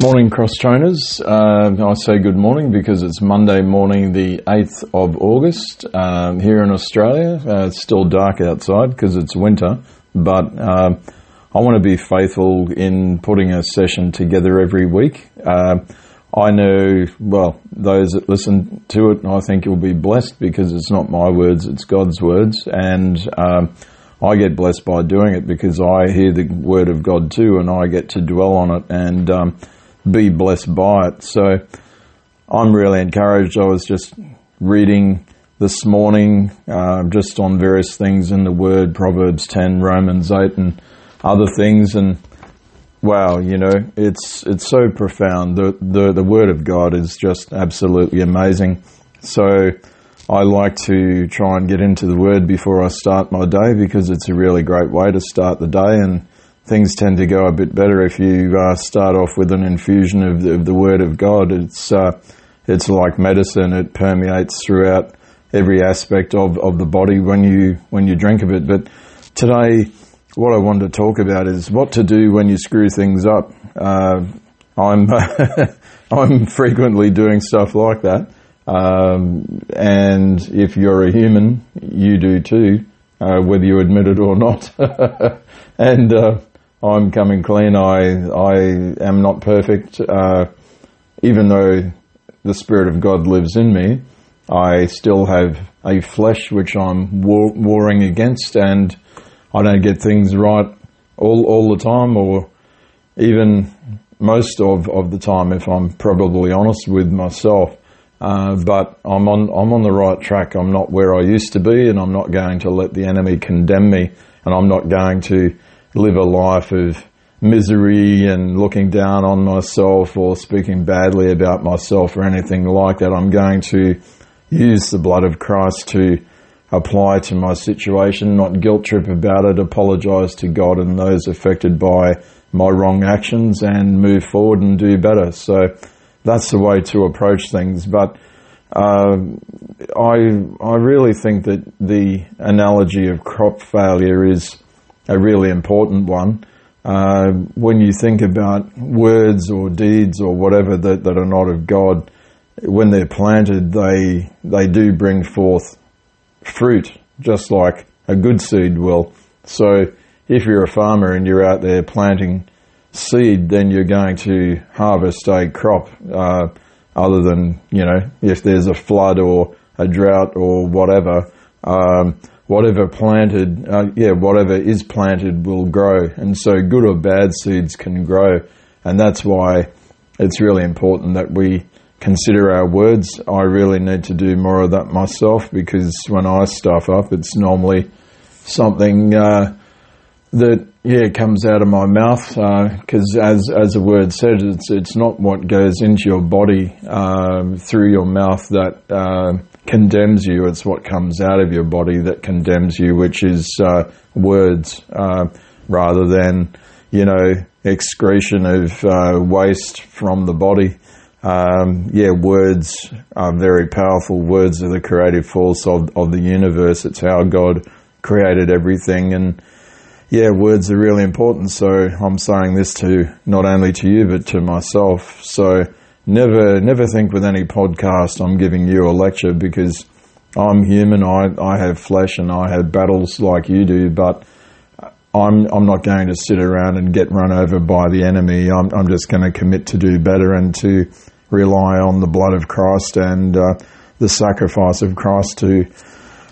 Morning, cross trainers. Uh, I say good morning because it's Monday morning, the 8th of August, um, here in Australia. Uh, it's still dark outside because it's winter, but uh, I want to be faithful in putting a session together every week. Uh, I know, well, those that listen to it, I think you'll be blessed because it's not my words, it's God's words. And um, I get blessed by doing it because I hear the word of God too and I get to dwell on it. And um, be blessed by it. So I'm really encouraged. I was just reading this morning, uh, just on various things in the Word, Proverbs 10, Romans 8, and other things, and wow, you know, it's it's so profound. The the the Word of God is just absolutely amazing. So I like to try and get into the Word before I start my day because it's a really great way to start the day and things tend to go a bit better if you uh, start off with an infusion of the, of the Word of God. It's uh, it's like medicine; it permeates throughout every aspect of, of the body when you when you drink of it. But today, what I wanted to talk about is what to do when you screw things up. Uh, I'm I'm frequently doing stuff like that, um, and if you're a human, you do too, uh, whether you admit it or not. and uh, I'm coming clean. I I am not perfect. Uh, even though the Spirit of God lives in me, I still have a flesh which I'm war- warring against, and I don't get things right all all the time, or even most of, of the time, if I'm probably honest with myself. Uh, but I'm on I'm on the right track. I'm not where I used to be, and I'm not going to let the enemy condemn me, and I'm not going to live a life of misery and looking down on myself or speaking badly about myself or anything like that. I'm going to use the blood of Christ to apply to my situation, not guilt trip about it, apologize to God and those affected by my wrong actions and move forward and do better. So that's the way to approach things. But uh, I I really think that the analogy of crop failure is a really important one. Uh, when you think about words or deeds or whatever that, that are not of God, when they're planted, they they do bring forth fruit, just like a good seed will. So, if you're a farmer and you're out there planting seed, then you're going to harvest a crop. Uh, other than you know, if there's a flood or a drought or whatever. Um, whatever planted, uh, yeah, whatever is planted will grow. And so good or bad seeds can grow. And that's why it's really important that we consider our words. I really need to do more of that myself because when I stuff up, it's normally something uh, that yeah comes out of my mouth because uh, as as the word said, it's it's not what goes into your body um, through your mouth that uh, condemns you. It's what comes out of your body that condemns you, which is uh, words uh, rather than, you know, excretion of uh, waste from the body. Um, yeah, words are very powerful. Words are the creative force of, of the universe. It's how God created everything. And yeah, words are really important. So I'm saying this to not only to you, but to myself. So never never think with any podcast I'm giving you a lecture because I'm human. I I have flesh and I have battles like you do, but I'm I'm not going to sit around and get run over by the enemy. I'm I'm just going to commit to do better and to rely on the blood of Christ and uh, the sacrifice of Christ to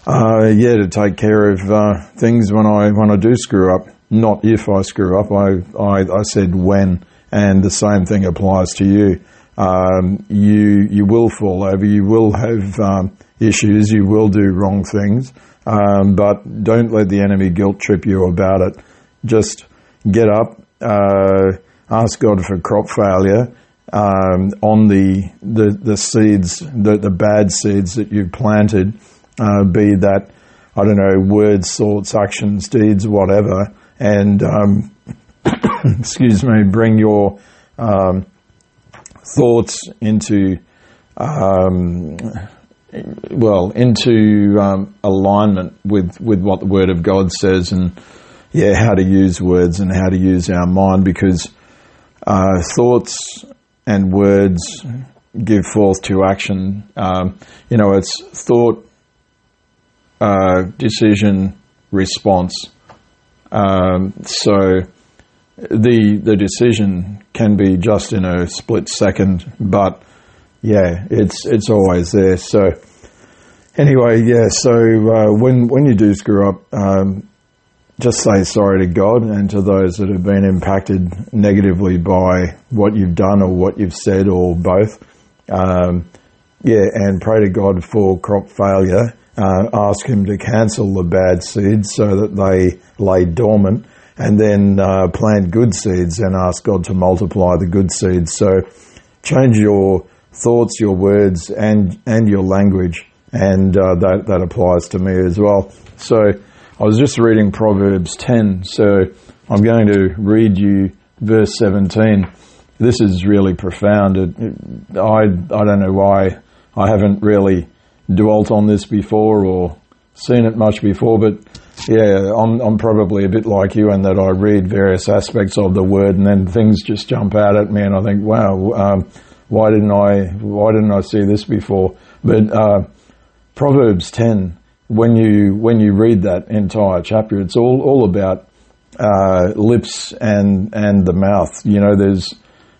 uh, yeah to take care of uh, things when I when I do screw up. Not if I screw up. I I, I said when, and the same thing applies to you um, you you will fall over, you will have um, issues, you will do wrong things, um, but don't let the enemy guilt trip you about it. Just get up, uh, ask God for crop failure um, on the, the the seeds, the the bad seeds that you've planted, uh, be that I don't know words, thoughts, actions, deeds, whatever, and um, excuse me, bring your um, thoughts into, um, well, into um, alignment with, with what the Word of God says and, yeah, how to use words and how to use our mind because uh, thoughts and words give forth to action. Um, you know, it's thought, uh, decision, response. Um, so the the decision can be just in a split second, but yeah, it's it's always there. So anyway, yeah. So uh, when when you do screw up, um, just say sorry to God and to those that have been impacted negatively by what you've done or what you've said or both. Um, yeah, and pray to God for crop failure. Uh, ask Him to cancel the bad seeds so that they lay dormant, and then uh, plant good seeds and ask God to multiply the good seeds. So change your thoughts, your words, and and your language, and uh, that that applies to me as well. So I was just reading Proverbs ten, so I'm going to read you verse seventeen this is really profound. It, it, I I don't know why I haven't really dwelt on this before or seen it much before, but yeah, I'm I'm probably a bit like you in that I read various aspects of the word and then things just jump out at me and I think, wow, um, why didn't I why didn't I see this before? But uh, Proverbs ten, when you when you read that entire chapter, it's all all about uh, lips and and the mouth. You know, there's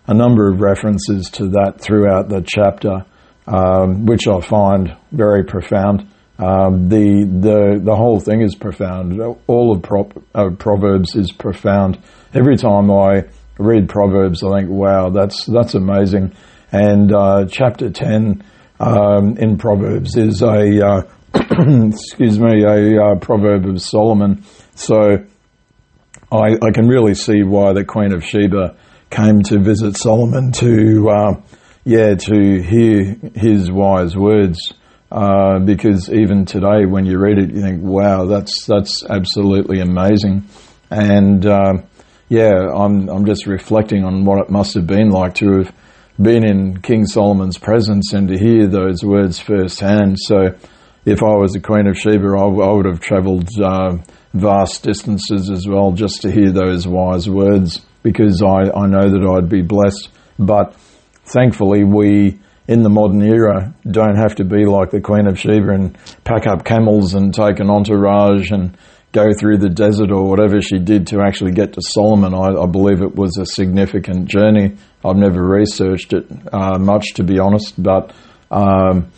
a number of references to that throughout the chapter, um, which I find very profound. Um, the the the whole thing is profound. All of Pro- uh, Proverbs is profound. Every time I read Proverbs, I think, "Wow, that's that's amazing." And uh, chapter ten um, in Proverbs is a uh, excuse me a uh, proverb of Solomon. So I, I can really see why the Queen of Sheba came to visit Solomon to, uh, yeah, to hear his wise words. Uh, because even today, when you read it, you think, "Wow, that's that's absolutely amazing." And uh, yeah, I'm I'm just reflecting on what it must have been like to have been in King Solomon's presence and to hear those words firsthand. So, if I was the Queen of Sheba, I, I would have travelled uh, vast distances as well just to hear those wise words because I, I know that I'd be blessed. But thankfully, we in the modern era don't have to be like the Queen of Sheba and pack up camels and take an entourage and go through the desert or whatever she did to actually get to Solomon. I, I believe it was a significant journey. I've never researched it uh, much, to be honest, but um,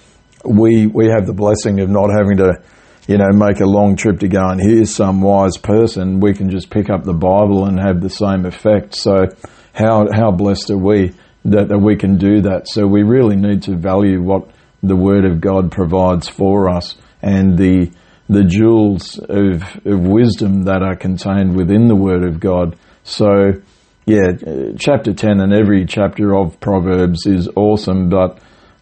we we have the blessing of not having to you know, make a long trip to go and hear some wise person, we can just pick up the Bible and have the same effect. So how, how blessed are we that, that we can do that? So we really need to value what the Word of God provides for us and the, the jewels of, of wisdom that are contained within the Word of God. So, yeah, chapter 10 and every chapter of Proverbs is awesome, but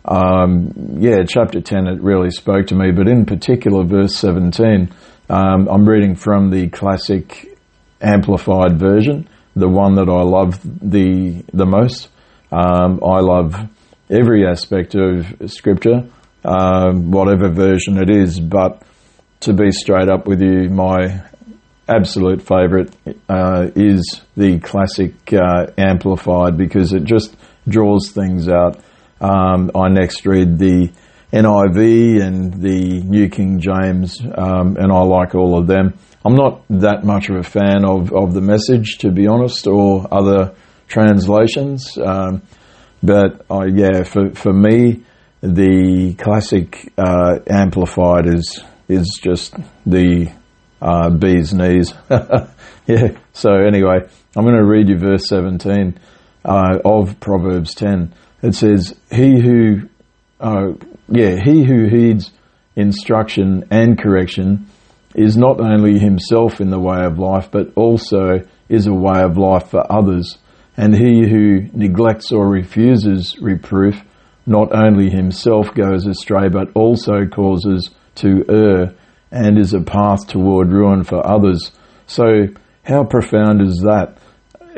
um, yeah, chapter 10, it really spoke to me, but in particular, verse 17, um, I'm reading from the classic amplified version, the one that I love the, the most. Um, I love every aspect of scripture, um, whatever version it is, but to be straight up with you, my absolute favourite uh, is the classic uh, amplified because it just draws things out um, I next read the NIV and the New King James, um, and I like all of them. I'm not that much of a fan of, of the message, to be honest, or other translations. Um, but uh, yeah, for, for me, the classic uh, amplified is is just the uh, bee's knees. yeah. So anyway, I'm going to read you verse 17 uh, of Proverbs 10 it says, "He who, uh, yeah, he who heeds instruction and correction is not only himself in the way of life, but also is a way of life for others. And he who neglects or refuses reproof, not only himself goes astray, but also causes to err and is a path toward ruin for others. So, how profound is that?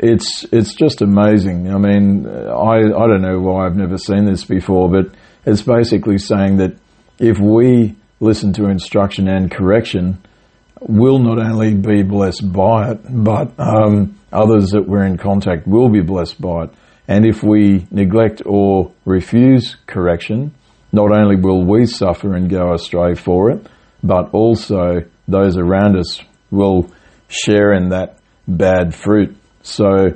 it's it's just amazing. I mean, I I don't know why I've never seen this before, but it's basically saying that if we listen to instruction and correction, we'll not only be blessed by it, but um, others that we're in contact will be blessed by it. And if we neglect or refuse correction, not only will we suffer and go astray for it, but also those around us will share in that bad fruit. So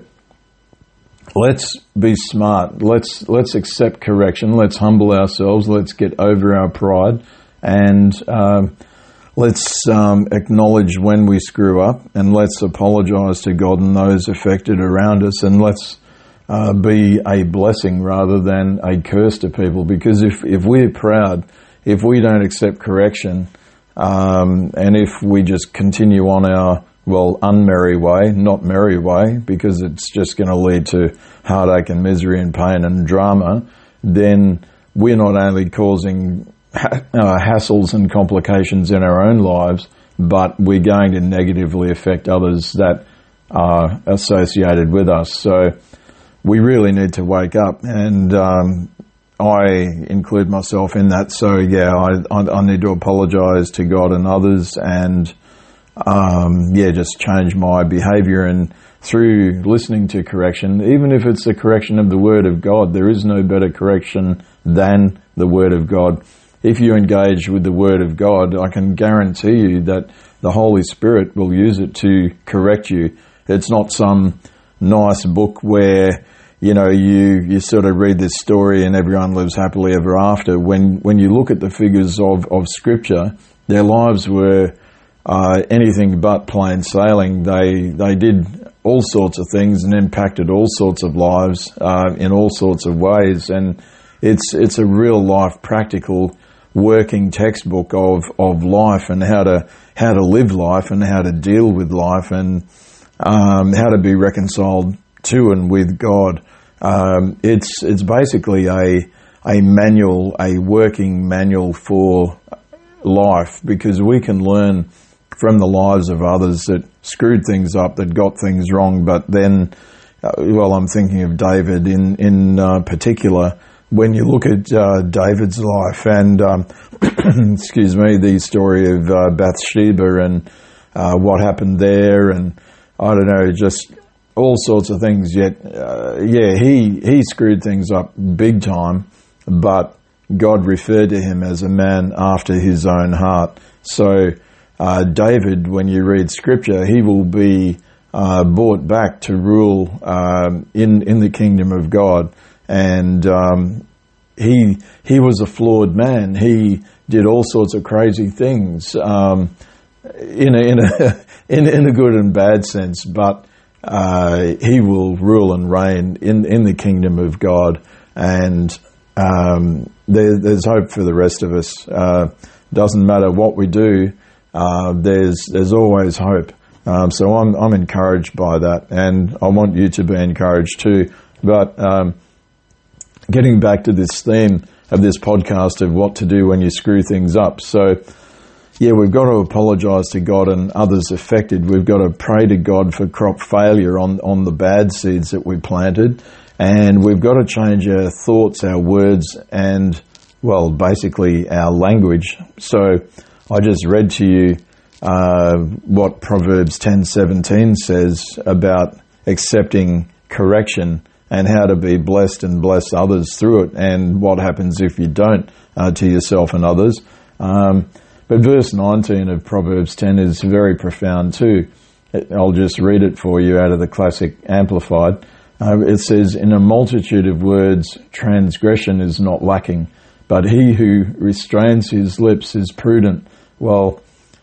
let's be smart. Let's let's accept correction. Let's humble ourselves. Let's get over our pride, and um, let's um, acknowledge when we screw up, and let's apologize to God and those affected around us, and let's uh, be a blessing rather than a curse to people. Because if if we're proud, if we don't accept correction, um, and if we just continue on our well, unmerry way, not merry way, because it's just going to lead to heartache and misery and pain and drama, then we're not only causing uh, hassles and complications in our own lives, but we're going to negatively affect others that are associated with us. So we really need to wake up, and um, I include myself in that. So yeah, I, I, I need to apologise to God and others, and um, yeah, just change my behaviour and through listening to correction, even if it's the correction of the Word of God, there is no better correction than the Word of God. If you engage with the Word of God, I can guarantee you that the Holy Spirit will use it to correct you. It's not some nice book where you know you you sort of read this story and everyone lives happily ever after. When when you look at the figures of of Scripture, their lives were uh, anything but plain sailing. They they did all sorts of things and impacted all sorts of lives uh, in all sorts of ways, and it's it's a real life practical working textbook of of life and how to how to live life and how to deal with life and um, how to be reconciled to and with God. Um, it's it's basically a a manual, a working manual for life because we can learn from the lives of others that screwed things up, that got things wrong. But then, uh, well, I'm thinking of David in in uh, particular. When you look at uh, David's life and, um, excuse me, the story of uh, Bathsheba and uh, what happened there, and I don't know, just all sorts of things. Yet, uh, yeah, he he screwed things up big time, but God referred to him as a man after his own heart. So uh, David, when you read scripture, he will be uh, brought back to rule um, in in the kingdom of God, and um, he he was a flawed man. He did all sorts of crazy things um, in a, in a in, in a good and bad sense, but uh, he will rule and reign in in the kingdom of God, and um, there, there's hope for the rest of us. Uh, doesn't matter what we do uh, there's there's always hope. Um, so I'm I'm encouraged by that, and I want you to be encouraged too. But um, getting back to this theme of this podcast of what to do when you screw things up. So yeah, we've got to apologise to God and others affected. We've got to pray to God for crop failure on on the bad seeds that we planted, and we've got to change our thoughts, our words, and well, basically our language. So I just read to you uh, what Proverbs 10:17 says about accepting correction and how to be blessed and bless others through it, and what happens if you don't uh, to yourself and others. Um, but verse 19 of Proverbs 10 is very profound too. I'll just read it for you out of the Classic Amplified. Uh, it says, In a multitude of words, transgression is not lacking, but he who restrains his lips is prudent. Well,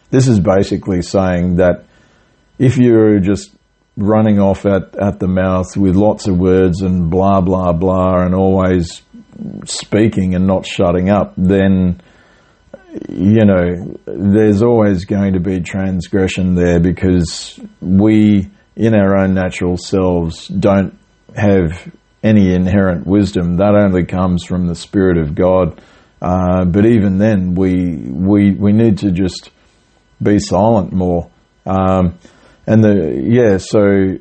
this is basically saying that if you're just running off at, at the mouth with lots of words and blah, blah, blah, and always speaking and not shutting up, then, you know, there's always going to be transgression there because we, in our own natural selves, don't have any inherent wisdom. That only comes from the Spirit of God uh, but even then, we we we need to just be silent more. Um, and the yeah, so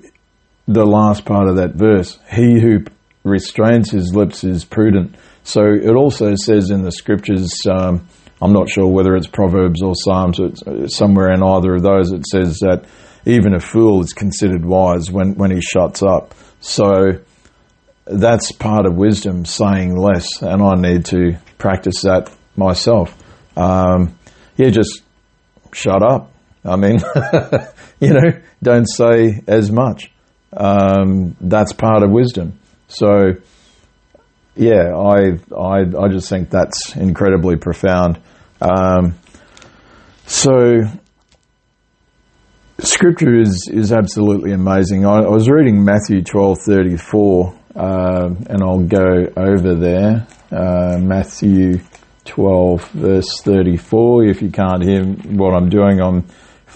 the last part of that verse, he who restrains his lips is prudent. So it also says in the scriptures. Um, I'm not sure whether it's Proverbs or Psalms. It's somewhere in either of those. It says that even a fool is considered wise when when he shuts up. So that's part of wisdom, saying less, and I need to practice that myself. Um, yeah, just shut up. I mean, you know, don't say as much. Um, that's part of wisdom. So, yeah, I, I, I just think that's incredibly profound. Um, so, scripture is, is absolutely amazing. I, I was reading Matthew twelve thirty four, uh, and I'll go over there. Uh, Matthew 12, verse 34. If you can't hear what I'm doing, I'm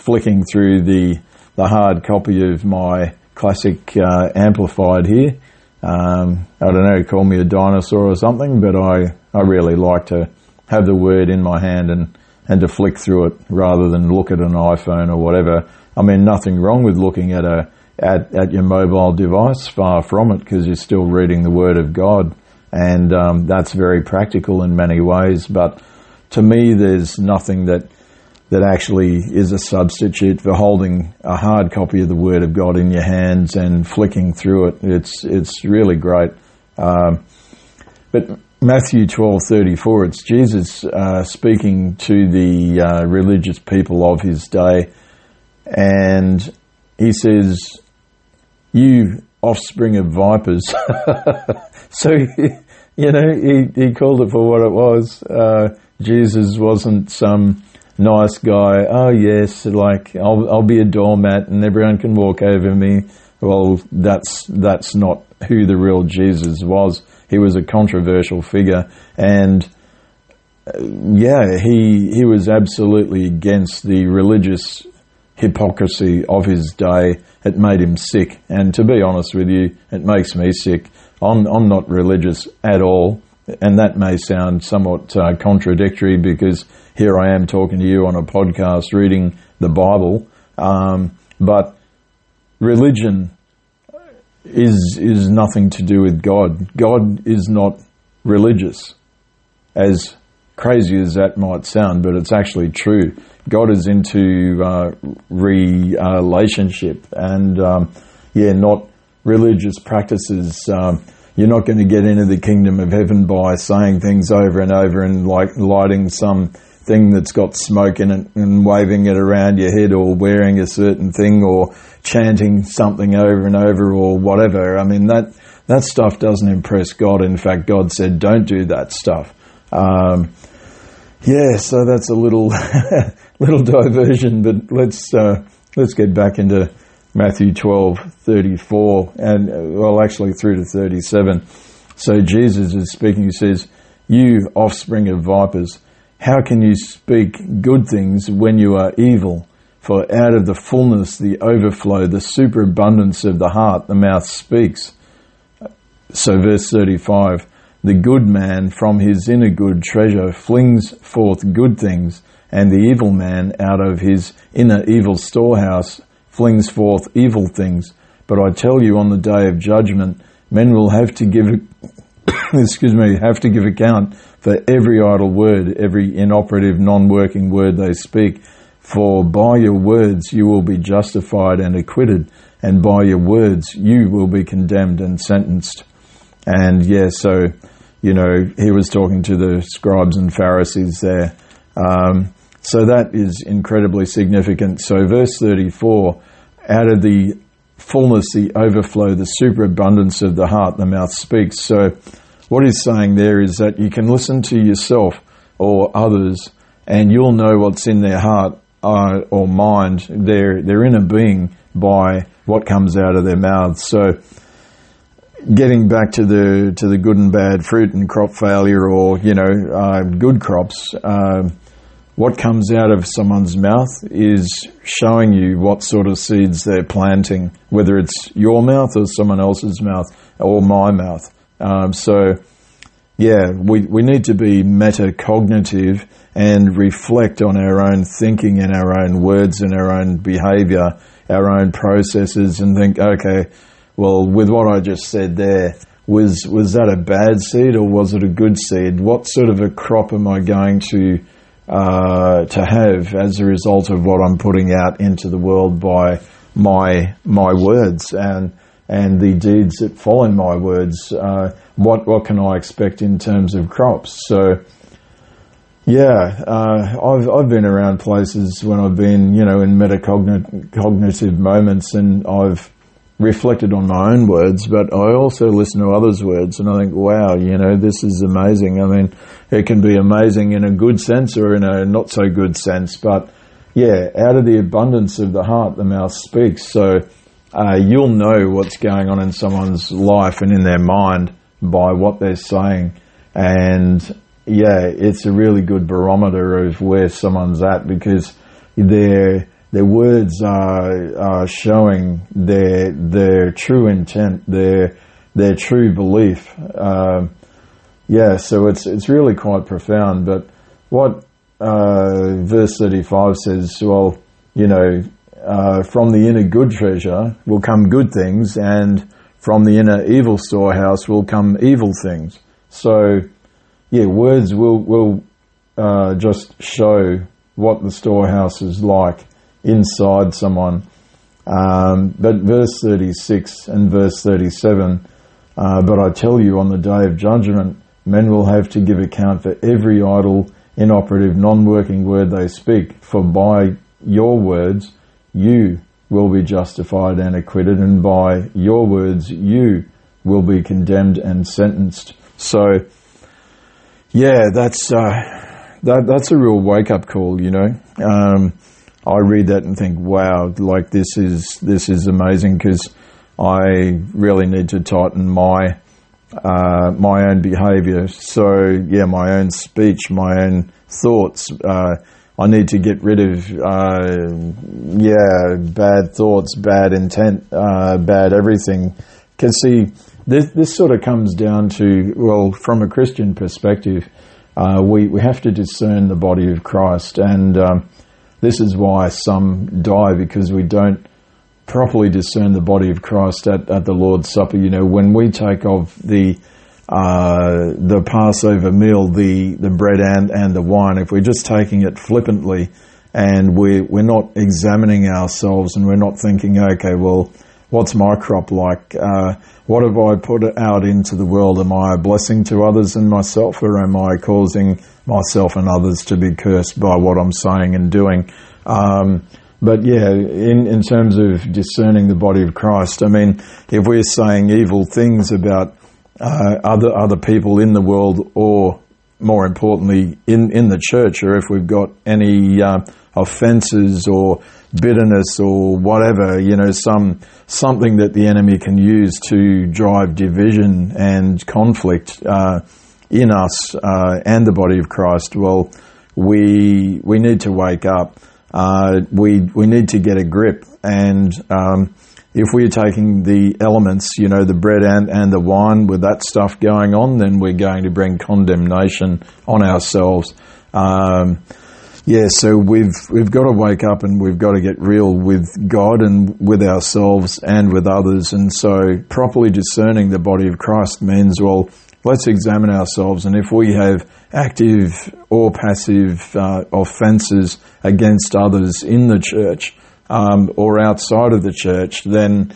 flicking through the, the hard copy of my classic uh, amplified here. Um, I don't know, call me a dinosaur or something, but I, I really like to have the word in my hand and, and to flick through it rather than look at an iPhone or whatever. I mean, nothing wrong with looking at a at, at your mobile device, far from it, because you're still reading the Word of God, and um, that's very practical in many ways. But to me, there's nothing that that actually is a substitute for holding a hard copy of the Word of God in your hands and flicking through it. It's it's really great. Um, but Matthew twelve thirty four, it's Jesus uh, speaking to the uh, religious people of his day, and he says, "You offspring of vipers." so you know he he called it for what it was. Uh, Jesus wasn't some nice guy. Oh yes, like I'll I'll be a doormat and everyone can walk over me. Well, that's that's not who the real Jesus was. He was a controversial figure, and uh, yeah, he he was absolutely against the religious hypocrisy of his day. It made him sick, and to be honest with you, it makes me sick. I'm I'm not religious at all, and that may sound somewhat uh, contradictory because here I am talking to you on a podcast reading the Bible, um, but religion is is nothing to do with God. God is not religious, as crazy as that might sound, but it's actually true. God is into uh, relationship and um, yeah, not religious practices. Um, you're not going to get into the kingdom of heaven by saying things over and over and like lighting some thing that's got smoke in it and waving it around your head or wearing a certain thing or chanting something over and over or whatever. I mean, that, that stuff doesn't impress God. In fact, God said, don't do that stuff. Um, yeah, so that's a little, little diversion, but let's, uh, let's get back into Matthew 12, 34 and, uh, well, actually through to 37. So Jesus is speaking, he says, you offspring of vipers, how can you speak good things when you are evil? For out of the fullness, the overflow, the superabundance of the heart, the mouth speaks. So, verse 35 The good man from his inner good treasure flings forth good things, and the evil man out of his inner evil storehouse flings forth evil things. But I tell you, on the day of judgment, men will have to give, excuse me, have to give account for every idle word, every inoperative, non-working word they speak. For by your words you will be justified and acquitted, and by your words you will be condemned and sentenced. And yeah, so, you know, he was talking to the scribes and Pharisees there. Um, so that is incredibly significant. So verse 34, out of the fullness, the overflow, the superabundance of the heart, the mouth speaks. So what he's saying there is that you can listen to yourself or others and you'll know what's in their heart uh, or mind, their, their inner being by what comes out of their mouths. So getting back to the, to the good and bad fruit and crop failure or, you know, uh, good crops, uh, what comes out of someone's mouth is showing you what sort of seeds they're planting, whether it's your mouth or someone else's mouth or my mouth. Um, so, yeah, we, we need to be metacognitive and reflect on our own thinking and our own words and our own behavior, our own processes and think, okay, well, with what I just said there, was, was that a bad seed or was it a good seed? What sort of a crop am I going to, uh, to have as a result of what I'm putting out into the world by my, my words? And, and the deeds that follow my words. Uh, what what can I expect in terms of crops? So. Yeah, uh, I've I've been around places when I've been, you know, in metacognitive moments, and I've reflected on my own words, but I also listen to others' words and I think, wow, you know, this is amazing. I mean, it can be amazing in a good sense or in a not so good sense, but yeah, out of the abundance of the heart, the mouth speaks. So uh, you'll know what's going on in someone's life and in their mind by what they're saying. And yeah, it's a really good barometer of where someone's at because they're their words are, are showing their their true intent, their their true belief. Uh, yeah, so it's it's really quite profound. But what uh, verse thirty five says, well, you know, uh, from the inner good treasure will come good things, and from the inner evil storehouse will come evil things. So, yeah, words will will uh, just show what the storehouse is like inside someone. Um, but verse 36 and verse 37, uh, but I tell you on the day of judgment, men will have to give account for every idle, inoperative, non-working word they speak, for by your words you will be justified and acquitted, and by your words you will be condemned and sentenced. So, yeah, that's uh, that, that's a real wake up call, you know. Um, I read that and think, wow, like this is this is amazing because I really need to tighten my uh, my own behaviour. So yeah, my own speech, my own thoughts. Uh, I need to get rid of uh, yeah bad thoughts, bad intent, uh, bad everything. Because see, this this sort of comes down to well, from a Christian perspective, uh, we we have to discern the body of Christ and. Um, this is why some die because we don't properly discern the body of Christ at, at the Lord's Supper. You know, when we take of the uh, the Passover meal, the, the bread and, and the wine, if we're just taking it flippantly and we, we're not examining ourselves and we're not thinking, okay, well, what's my crop like? Uh, what have I put out into the world? Am I a blessing to others and myself, or am I causing myself and others to be cursed by what I'm saying and doing? Um, but yeah, in, in terms of discerning the body of Christ, I mean, if we're saying evil things about uh, other other people in the world, or more importantly, in in the church, or if we've got any uh, offences or bitterness or whatever, you know, some something that the enemy can use to drive division and conflict uh, in us uh, and the body of Christ. Well, we we need to wake up. Uh, we we need to get a grip, and um, if we're taking the elements, you know, the bread and, and the wine with that stuff going on, then we're going to bring condemnation on ourselves. Um, yeah, so we've we've got to wake up and we've got to get real with God and with ourselves and with others. And so, properly discerning the body of Christ means well, let's examine ourselves. And if we have active or passive uh, offences against others in the church um, or outside of the church, then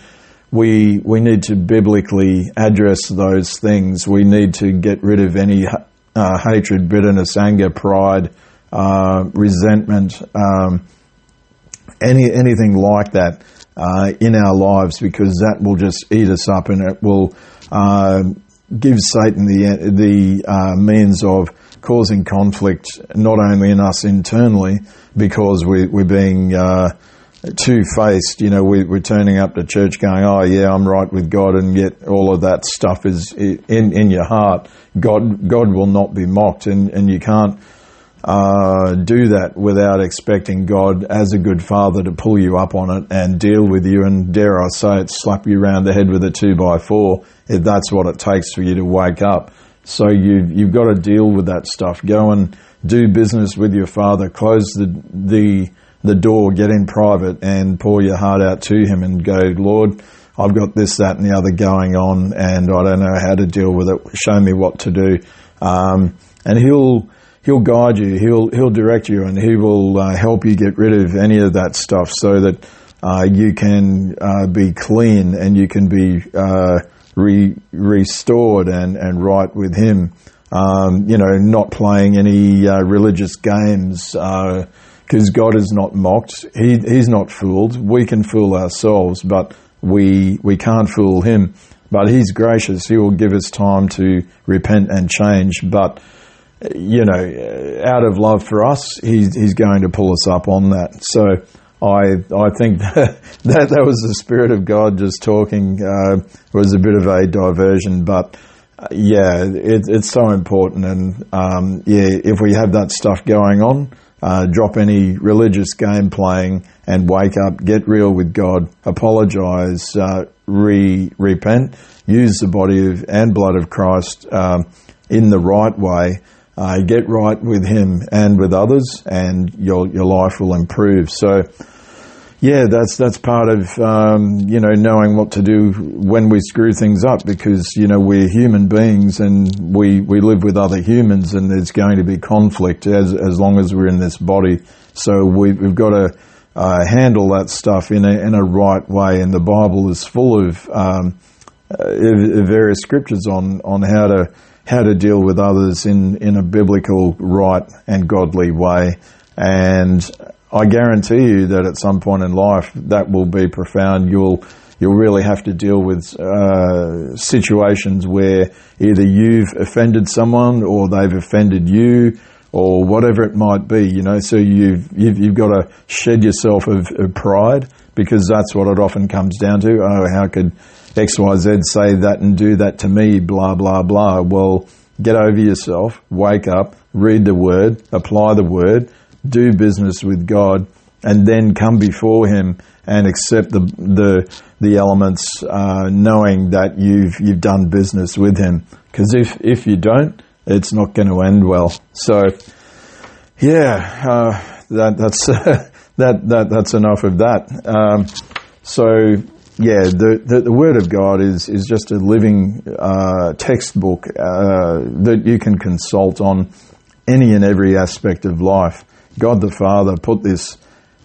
we we need to biblically address those things. We need to get rid of any uh, hatred, bitterness, anger, pride uh, resentment, um, any anything like that uh, in our lives, because that will just eat us up, and it will uh, give Satan the the uh, means of causing conflict not only in us internally, because we, we're being uh, two faced. You know, we, are turning up to church going, "Oh yeah, I'm right with God," and yet all of that stuff is in in your heart. God God will not be mocked, and and you can't uh, do that without expecting God as a good father to pull you up on it and deal with you and dare I say it, slap you around the head with a two by four if that's what it takes for you to wake up. So you, you've got to deal with that stuff. Go and do business with your father. Close the, the, the door, get in private and pour your heart out to him and go, Lord, I've got this, that and the other going on and I don't know how to deal with it. Show me what to do. Um, and he'll, he'll guide you, he'll he'll direct you, and he will uh, help you get rid of any of that stuff, so that uh, you can uh, be clean and you can be uh, re- restored and, and right with Him. Um, you know, not playing any uh, religious games because God is not mocked. He, he's not fooled. We can fool ourselves, but we we can't fool Him. But He's gracious. He will give us time to repent and change. But you know, out of love for us, He's He's going to pull us up on that. So I I think that that, that was the spirit of God just talking. Uh, was a bit of a diversion, but uh, yeah, it, it's so important. And um, yeah, if we have that stuff going on, uh, drop any religious game playing and wake up, get real with God, apologize, uh, re repent, use the body of, and blood of Christ um, in the right way. Uh, get right with Him and with others, and your your life will improve. So, yeah, that's that's part of um, you know knowing what to do when we screw things up because you know we're human beings and we we live with other humans, and there's going to be conflict as as long as we're in this body. So we, we've got to uh, handle that stuff in a in a right way, and the Bible is full of um, uh, various scriptures on on how to how to deal with others in, in a biblical, right, and godly way. And I guarantee you that at some point in life that will be profound. You'll you'll really have to deal with uh, situations where either you've offended someone or they've offended you or whatever it might be. You know, so you've you've, you've got to shed yourself of, of pride because that's what it often comes down to. Oh, how could XYZ say that and do that to me, blah, blah, blah. Well, get over yourself, wake up, read the word, apply the word, do business with God, and then come before Him and accept the, the, the elements, uh, knowing that you've, you've done business with Him. Because if, if you don't, it's not going to end well. So, yeah, uh, that, that's, that, that, that's enough of that. Um, so, yeah, the, the, the, Word of God is, is just a living uh, textbook uh, that you can consult on any and every aspect of life. God the Father put this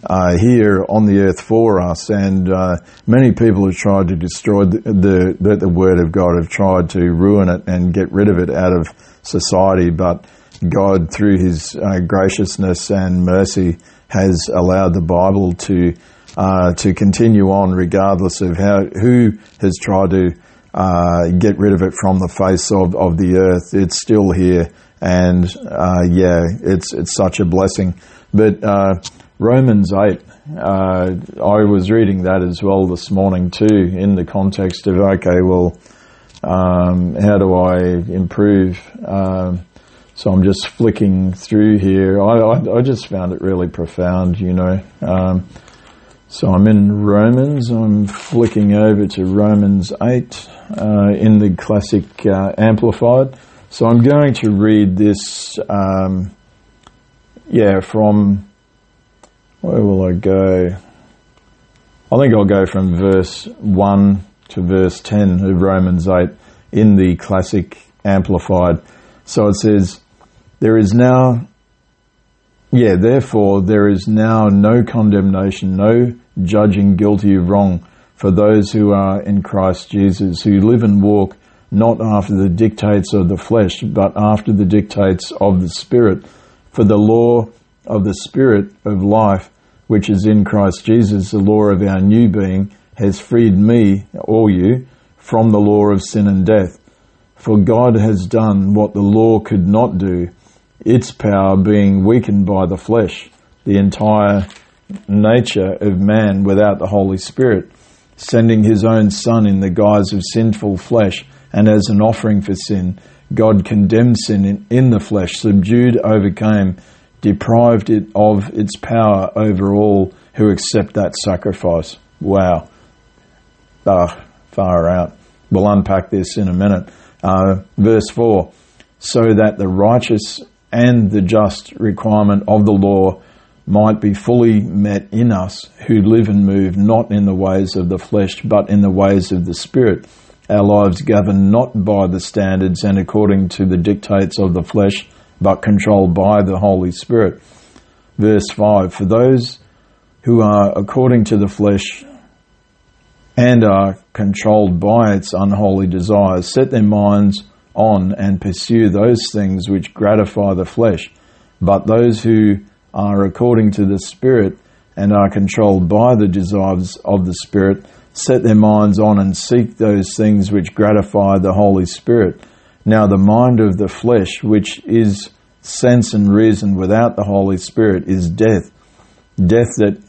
uh, here on the earth for us, and uh, many people have tried to destroy the, the, the, Word of God, have tried to ruin it and get rid of it out of society, but God, through His uh, graciousness and mercy, has allowed the Bible to uh, to continue on regardless of how who has tried to uh, get rid of it from the face of, of the earth. It's still here, and uh, yeah, it's it's such a blessing. But uh, Romans eight, uh, I was reading that as well this morning too, in the context of okay, well, um, how do I improve? Um, so I'm just flicking through here. I, I, I, just found it really profound, you know. Um, so I'm in Romans. I'm flicking over to Romans 8 uh, in the classic uh, Amplified. So I'm going to read this, um, yeah, from, where will I go? I think I'll go from verse 1 to verse 10 of Romans 8 in the classic Amplified. So it says, There is now yeah, therefore there is now no condemnation, no judging guilty of wrong for those who are in Christ Jesus, who live and walk not after the dictates of the flesh, but after the dictates of the Spirit. For the law of the Spirit of life, which is in Christ Jesus, the law of our new being, has freed me, or you, from the law of sin and death. For God has done what the law could not do its power being weakened by the flesh, the entire nature of man without the Holy Spirit, sending his own Son in the guise of sinful flesh and as an offering for sin. God condemned sin in, the flesh, subdued, overcame, deprived it of its power over all who accept that sacrifice. Wow. Ah, far out. We'll unpack this in a minute. Uh, verse 4 so that the righteous and the just requirement of the law might be fully met in us who live and move not in the ways of the flesh but in the ways of the Spirit. Our lives governed not by the standards and according to the dictates of the flesh but controlled by the Holy Spirit. Verse 5 For those who are according to the flesh and are controlled by its unholy desires set their minds on and pursue those things which gratify the flesh. But those who are according to the Spirit and are controlled by the desires of the Spirit set their minds on and seek those things which gratify the Holy Spirit. Now, the mind of the flesh, which is sense and reason without the Holy Spirit, is death. Death that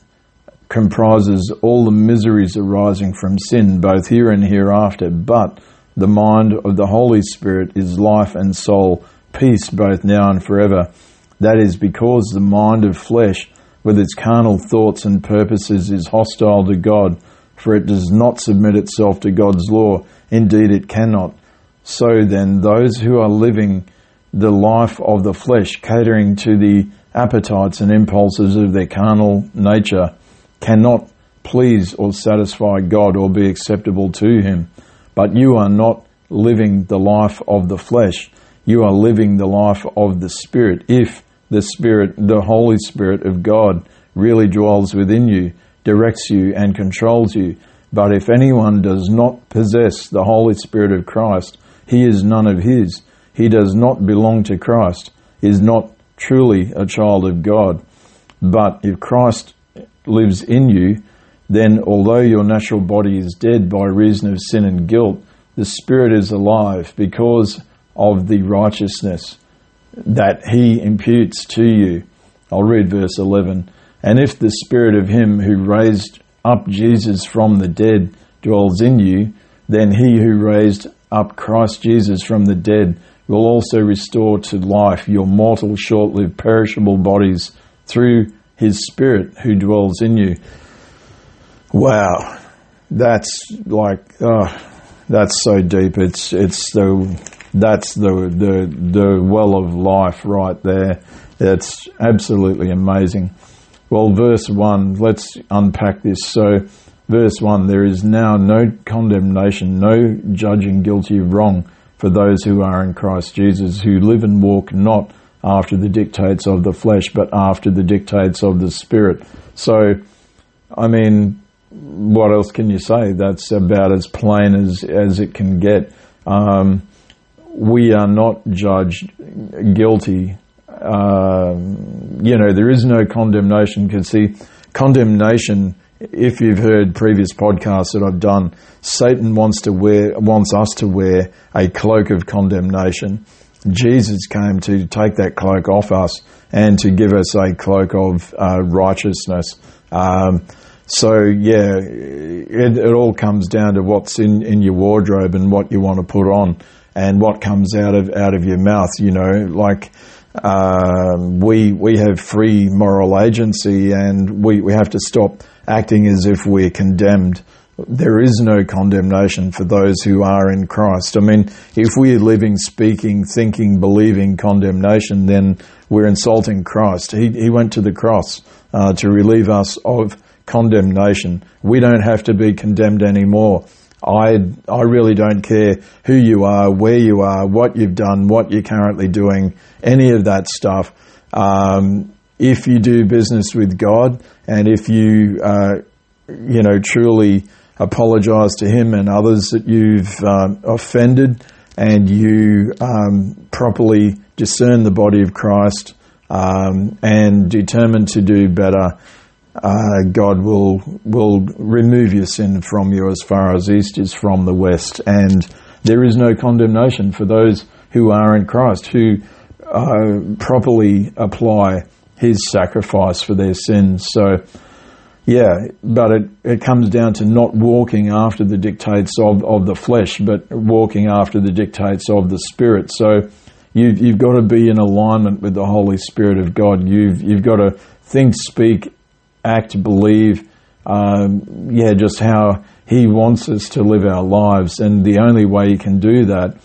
comprises all the miseries arising from sin, both here and hereafter. But the mind of the Holy Spirit is life and soul, peace both now and forever. That is because the mind of flesh, with its carnal thoughts and purposes, is hostile to God for it does not submit itself to God's law. Indeed, it cannot. So then, those who are living the life of the flesh, catering to the appetites and impulses of their carnal nature, cannot please or satisfy God or be acceptable to Him. But you are not living the life of the flesh. You are living the life of the Spirit. If the Spirit, the Holy Spirit of God, really dwells within you, directs you and controls you. But if anyone does not possess the Holy Spirit of Christ, he is none of his. He does not belong to Christ, is not truly a child of God. But if Christ lives in you, then although your natural body is dead by reason of sin and guilt, the Spirit is alive because of the righteousness that He imputes to you. I'll read verse 11. And if the spirit of him who raised up Jesus from the dead dwells in you, then he who raised up Christ Jesus from the dead will also restore to life your mortal, short lived, perishable bodies through his spirit who dwells in you. Wow. That's like, oh, that's so deep. It's, it's the, that's the, the, the well of life right there. It's absolutely amazing. Well, verse 1, let's unpack this. So, verse 1 there is now no condemnation, no judging guilty of wrong for those who are in Christ Jesus, who live and walk not after the dictates of the flesh, but after the dictates of the Spirit. So, I mean, what else can you say? That's about as plain as, as it can get. Um, we are not judged guilty um, you know, there is no condemnation because see, condemnation, if you've heard previous podcasts that I've done, Satan wants to wear, wants us to wear a cloak of condemnation. Jesus came to take that cloak off us and to give us a cloak of uh, righteousness. Um, so yeah, it, it, all comes down to what's in, in your wardrobe and what you want to put on and what comes out of out of your mouth. You know, like um, we we have free moral agency, and we, we have to stop acting as if we're condemned. There is no condemnation for those who are in Christ. I mean, if we're living, speaking, thinking, believing condemnation, then we're insulting Christ. He, he went to the cross uh, to relieve us of condemnation. We don't have to be condemned anymore. I, I really don't care who you are, where you are, what you've done, what you're currently doing, any of that stuff. Um, if you do business with God and if you, uh, you know, truly apologize to Him and others that you've um, offended and you um, properly discern the body of Christ um, and determine to do better, uh, God will will remove your sin from you as far as east is from the west, and there is no condemnation for those who are in Christ who uh, properly apply His sacrifice for their sins. So, yeah, but it, it comes down to not walking after the dictates of, of the flesh, but walking after the dictates of the Spirit. So, you've, you've got to be in alignment with the Holy Spirit of God. You've, you've got to think, speak, act, believe, um, yeah, just how He wants us to live our lives. And the only way you can do that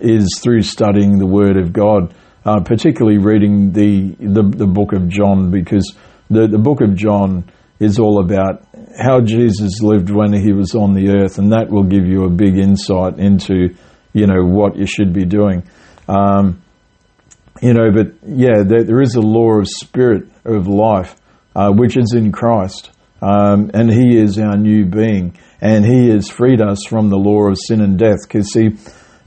is through studying the Word of God, uh, particularly reading the, the, the book of John, because the, the book of John is all about how Jesus lived when he was on the earth, and that will give you a big insight into, you know, what you should be doing. Um, you know, but yeah, there, there is a law of spirit of life uh, which is in Christ. Um, and He is our new being. And He has freed us from the law of sin and death. Because, see,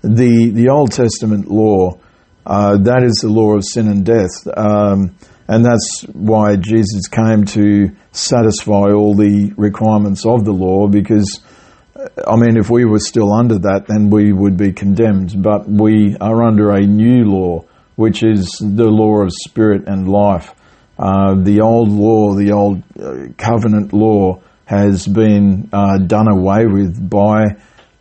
the, the Old Testament law, uh, that is the law of sin and death. Um, and that's why Jesus came to satisfy all the requirements of the law because I mean, if we were still under that, then we would be condemned. But we are under a new law, which is the law of spirit and life. Uh, the old law, the old uh, covenant law, has been uh, done away with by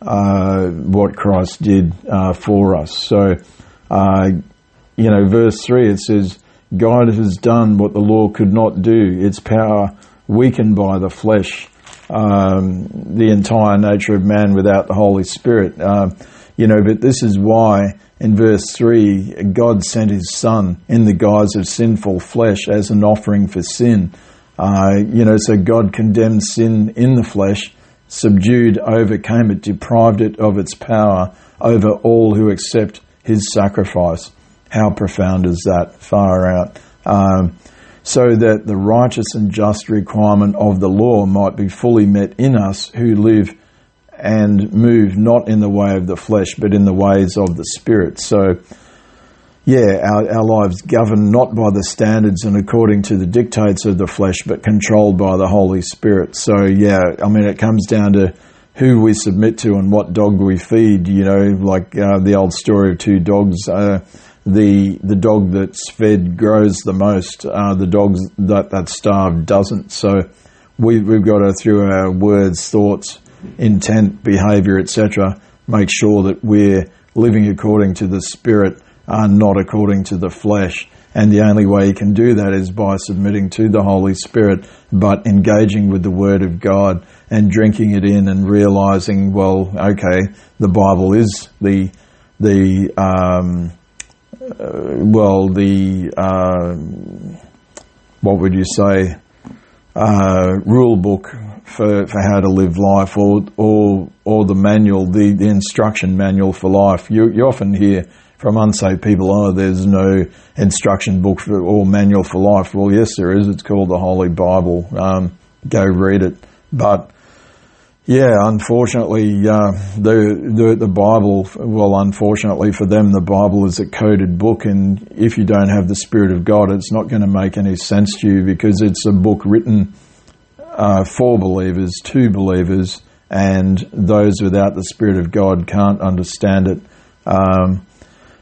uh, what Christ did for us. So, you know, verse 3 it says, God has done what the law could not do, its power weakened by the flesh um, the entire nature of man without the Holy Spirit. You know, but this is why in verse 3, God sent his Son in the guise of sinful flesh as an offering for sin. Uh, you know, so God condemned sin in the flesh, subdued, overcame it, deprived it of its power over all who accept his sacrifice. How profound is that? Far out. Um, so that the righteous and just requirement of the law might be fully met in us who live and move not in the way of the flesh, but in the ways of the Spirit. So, yeah, our, our lives governed not by the standards and according to the dictates of the flesh, but controlled by the Holy Spirit. So, yeah, I mean, it comes down to who we submit to and what dog we feed, you know, like uh, the old story of two dogs. Uh, the the dog that's fed grows the most. Uh, the dog that that's starved doesn't. So we, we've got to through our words, thoughts, intent, behaviour, etc., make sure that we're living according to the Spirit, uh, not according to the flesh. And the only way you can do that is by submitting to the Holy Spirit, but engaging with the Word of God and drinking it in and realizing, well, okay, the Bible is the the um, uh, well, the uh, what would you say uh, rule book for, for how to live life, or or or the manual, the, the instruction manual for life. You you often hear from unsaved people, oh, there's no instruction book for, or manual for life. Well, yes, there is. It's called the Holy Bible. Um, go read it, but yeah, unfortunately, uh, the, the the Bible. Well, unfortunately for them, the Bible is a coded book, and if you don't have the Spirit of God, it's not going to make any sense to you because it's a book written uh, for believers, to believers, and those without the Spirit of God can't understand it. Um,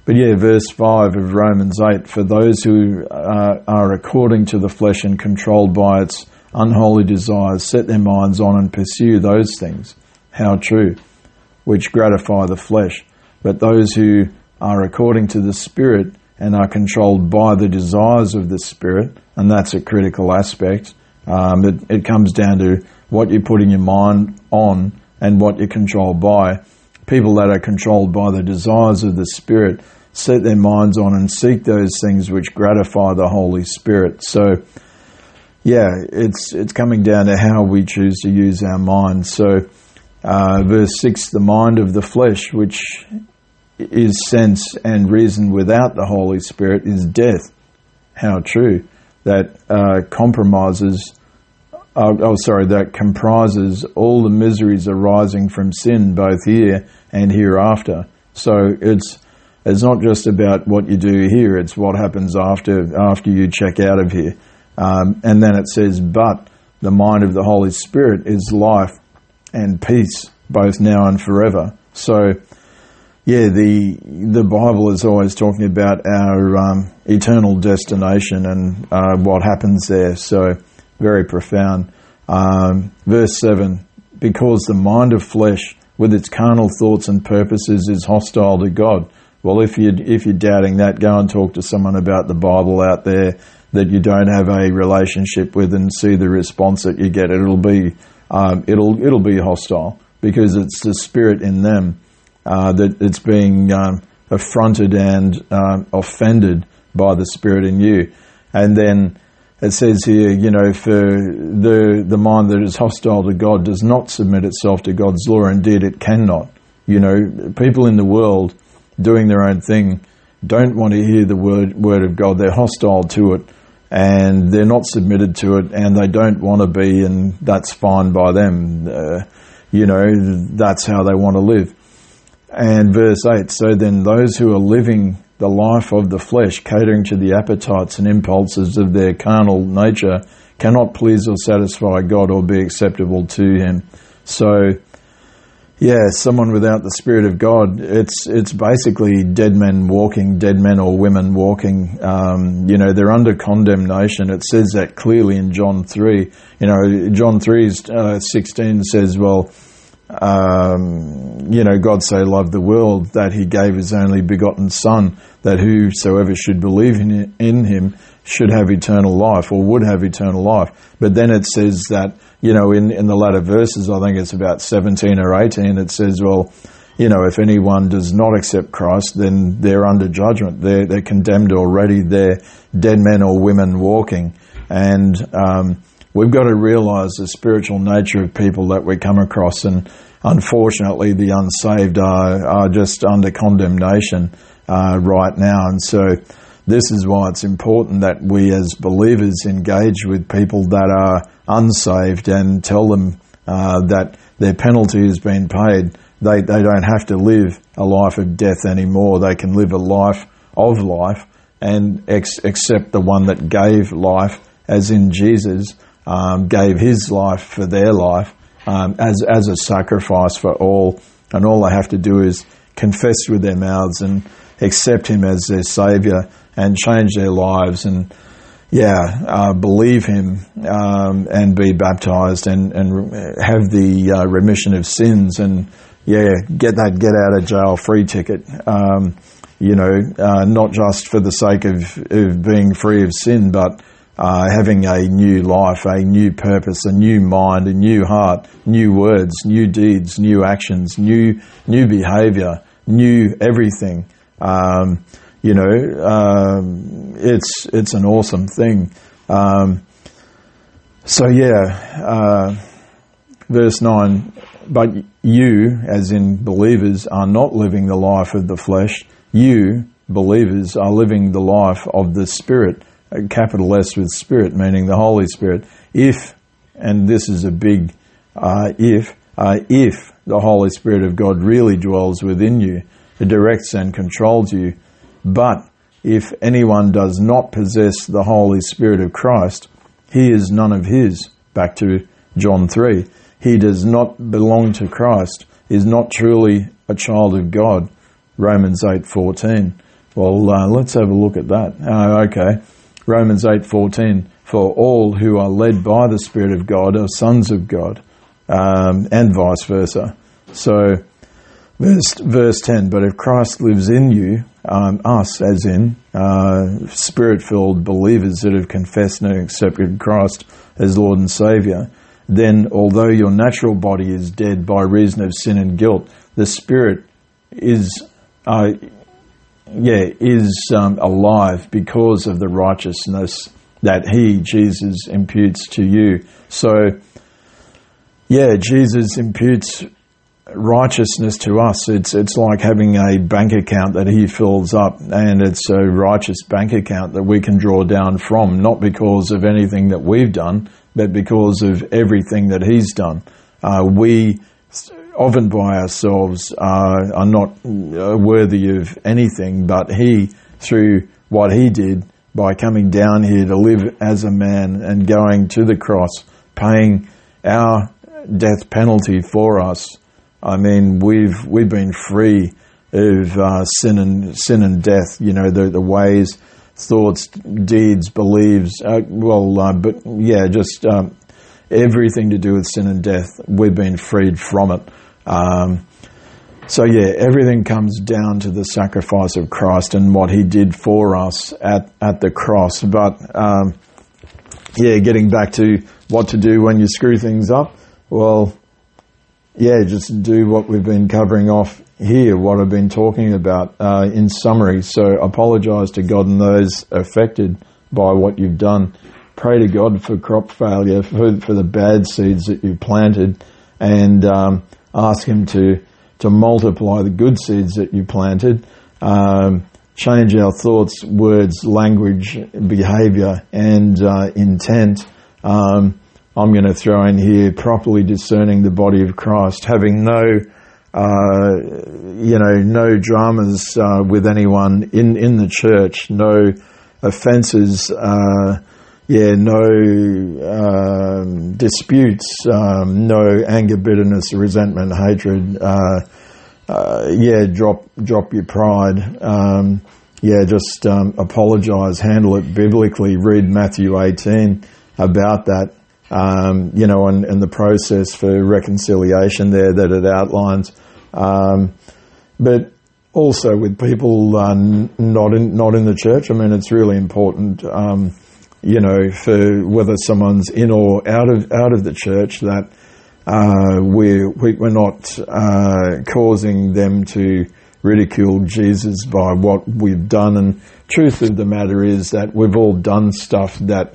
but yeah, verse 5 of Romans 8 for those who uh, are according to the flesh and controlled by its unholy desires, set their minds on and pursue those things. How true, which gratify the flesh. But those who are according to the Spirit and are controlled by the desires of the Spirit, and that's a critical aspect. Um, it, it comes down to what you're putting your mind on and what you're controlled by. People that are controlled by the desires of the Spirit set their minds on and seek those things which gratify the Holy Spirit. So, yeah, it's it's coming down to how we choose to use our mind. So, uh, verse six: the mind of the flesh, which is sense and reason without the Holy Spirit, is death. How true! That uh, compromises. Uh, oh, sorry, that comprises all the miseries arising from sin, both here and hereafter. So it's it's not just about what you do here; it's what happens after after you check out of here. Um, and then it says, but the mind of the Holy Spirit is life and peace, both now and forever. So, yeah, the the Bible is always talking about our um, eternal destination and uh, what happens there. So, very profound. Um, verse seven: because the mind of flesh, with its carnal thoughts and purposes, is hostile to God. Well, if you if you're doubting that, go and talk to someone about the Bible out there that you don't have a relationship with and see the response that you get. It'll be um, it'll it'll be hostile because it's the spirit in them uh, that it's being um, affronted and um, offended by the spirit in you, and then. It says here, you know, for the the mind that is hostile to God does not submit itself to God's law. Indeed, it cannot. You know, people in the world doing their own thing don't want to hear the word word of God. They're hostile to it and they're not submitted to it, and they don't want to be, and that's fine by them. Uh, you know, that's how they want to live. And verse 8, so then those who are living the life of the flesh, catering to the appetites and impulses of their carnal nature, cannot please or satisfy God or be acceptable to Him. So, yeah, someone without the Spirit of God, it's it's basically dead men walking, dead men or women walking. Um, you know, they're under condemnation. It says that clearly in John three. You know, John three uh, sixteen says, "Well, um, you know, God so loved the world that He gave His only begotten Son, that whosoever should believe in, Him should have eternal life or would have eternal life." But then it says that you know, in, in the latter verses, I think it's about 17 or 18, it says, well, you know, if anyone does not accept Christ, then they're under judgment. They're, they're condemned already. They're dead men or women walking. And um, we've got to realize the spiritual nature of people that we come across. And unfortunately, the unsaved are, are just under condemnation uh, right now. And so this is why it's important that we as believers engage with people that are unsaved and tell them uh, that their penalty has been paid. They, they don't have to live a life of death anymore. They can live a life of life and ex- accept the one that gave life, as in Jesus, um, gave his life for their life um, as, as a sacrifice for all. And all they have to do is confess with their mouths and accept him as their Saviour and change their lives and yeah, uh, believe him um, and be baptized and, and have the uh, remission of sins and yeah, get that get out of jail free ticket. Um, you know, uh, not just for the sake of, of being free of sin, but uh, having a new life, a new purpose, a new mind, a new heart, new words, new deeds, new actions, new new behaviour, new everything. Um, you know, um, it's it's an awesome thing. Um, so yeah, uh, verse nine. But you, as in believers, are not living the life of the flesh. You, believers, are living the life of the Spirit. Capital S with Spirit, meaning the Holy Spirit. If, and this is a big uh, if, uh, if the Holy Spirit of God really dwells within you, it directs and controls you but if anyone does not possess the Holy Spirit of Christ, he is none of his. Back to John 3. He does not belong to Christ, is not truly a child of God. Romans 8:14. Well, uh, let's have a look at that. Uh, okay. Romans 8:14. For all who are led by the Spirit of God are sons of God, um, and vice versa. So, verse, verse 10. But if Christ lives in you, um, us, as in uh, spirit filled believers that have confessed and accepted Christ as Lord and Saviour, then although your natural body is dead by reason of sin and guilt, the spirit is, uh, yeah, is um, alive because of the righteousness that He, Jesus, imputes to you. So, yeah, Jesus imputes righteousness to us. It's it's like having a bank account that he fills up, and it's a righteous bank account that we can draw down from, not because of anything that we've done, but because of everything that he's done. Uh, we often by ourselves uh, are not uh, worthy of anything, but he, through what he did by coming down here to live as a man and going to the cross, paying our death penalty for us I mean, we've we've been free of uh, sin and sin and death. You know, the the ways, thoughts, deeds, beliefs. Uh, well, uh, but yeah, just um, everything to do with sin and death. We've been freed from it. Um, so yeah, everything comes down to the sacrifice of Christ and what He did for us at at the cross. But um, yeah, getting back to what to do when you screw things up. Well, yeah, just do what we've been covering off here, what I've been talking about uh, in summary. So apologise to God and those affected by what you've done. Pray to God for crop failure, for, for the bad seeds that you planted, and um, ask Him to to multiply the good seeds that you planted. Um, change our thoughts, words, language, behaviour, and uh, intent. Um, I'm going to throw in here properly discerning the body of Christ, having no, uh, you know, no dramas uh, with anyone in in the church, no offences. Uh, yeah, no um, disputes, um, no anger, bitterness, resentment, hatred. Uh, uh, yeah, drop drop your pride. Um, yeah, just um, apologise, handle it biblically. Read Matthew 18 about that. Um, you know, and, and, the process for reconciliation there that it outlines. Um, but also with people uh, not in not in the church. I mean, it's really important. You know, for whether someone's in or out of out of the church, that uh, we're we're not uh, causing them to ridicule Jesus by what we've done. And truth of the matter is that we've all done stuff that,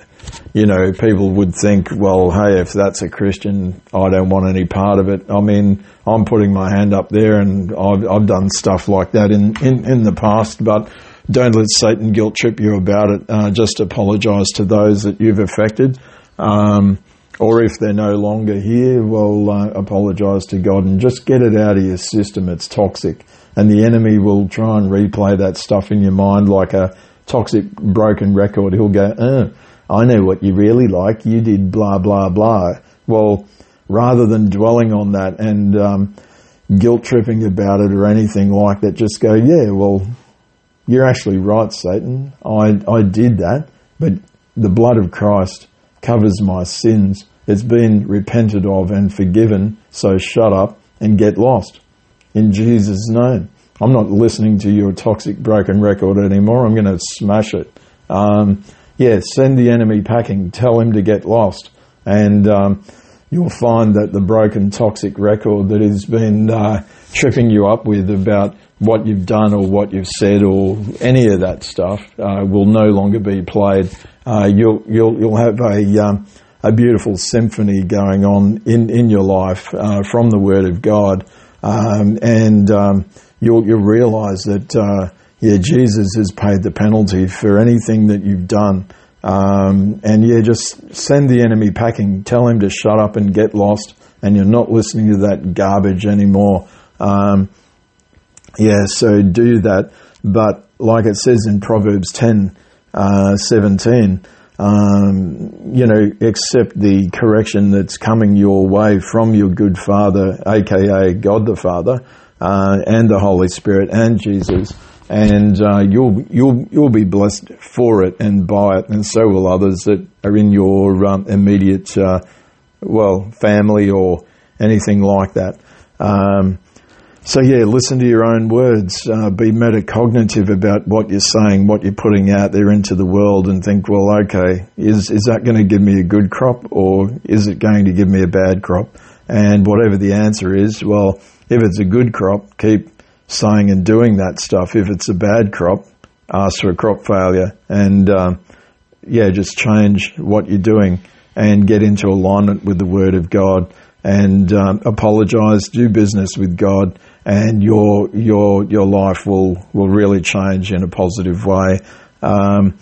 you know, people would think, well, hey, if that's a Christian, I don't want any part of it. I mean, I'm putting my hand up there and I've, I've done stuff like that in, in, in the past, but don't let Satan guilt trip you about it. Uh, just apologise to those that you've affected. Um, or if they're no longer here, well, uh, apologise to God and just get it out of your system. It's toxic and the enemy will try and replay that stuff in your mind like a toxic broken record. He'll go, uh, I know what you really like. You did blah, blah, blah. Well, rather than dwelling on that and um, guilt tripping about it or anything like that, just go, yeah, well, you're actually right, Satan. I, I did that, but the blood of Christ covers my sins. It's been repented of and forgiven, so shut up and get lost in Jesus' name. I'm not listening to your toxic broken record anymore. I'm going to smash it. Um, yeah, send the enemy packing. Tell him to get lost. And um, you'll find that the broken toxic record that has been uh, tripping you up with about what you've done or what you've said or any of that stuff uh, will no longer be played. Uh, you'll, you'll, you'll have a, um, a beautiful symphony going on in, in your life uh, from the Word of God um, and um, you'll, you'll realize that, uh, yeah, Jesus has paid the penalty for anything that you've done. Um, and yeah, just send the enemy packing. Tell him to shut up and get lost. And you're not listening to that garbage anymore. Um, yeah, so do that. But like it says in Proverbs 10, uh, 17, um, you know, accept the correction that's coming your way from your good Father, aka God the Father, uh, and the Holy Spirit and Jesus, and uh, you'll you'll you'll be blessed for it and by it, and so will others that are in your um, immediate, uh, well, family or anything like that. Um, so yeah, listen to your own words. Uh, be metacognitive about what you're saying, what you're putting out there into the world, and think, well, okay, is is that going to give me a good crop, or is it going to give me a bad crop? And whatever the answer is, well, if it's a good crop, keep saying and doing that stuff. If it's a bad crop, ask for a crop failure, and um, yeah, just change what you're doing and get into alignment with the Word of God and um, apologize, do business with God, and your your your life will will really change in a positive way. Um,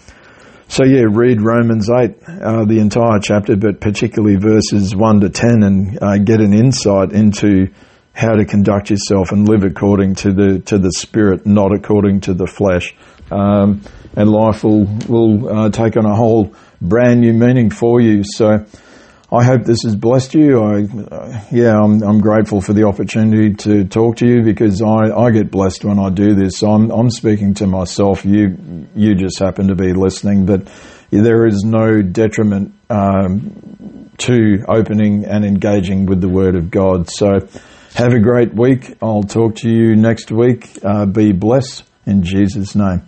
so yeah, read Romans eight, uh, the entire chapter, but particularly verses one to ten, and uh, get an insight into how to conduct yourself and live according to the to the Spirit, not according to the flesh. Um, and life will will uh, take on a whole brand new meaning for you. So I hope this has blessed you. I, uh, yeah, I'm, I'm grateful for the opportunity to talk to you because I, I get blessed when I do this. I'm, I'm speaking to myself. You, you just happen to be listening, but there is no detriment um, to opening and engaging with the Word of God. So have a great week. I'll talk to you next week. Uh, be blessed in Jesus' name.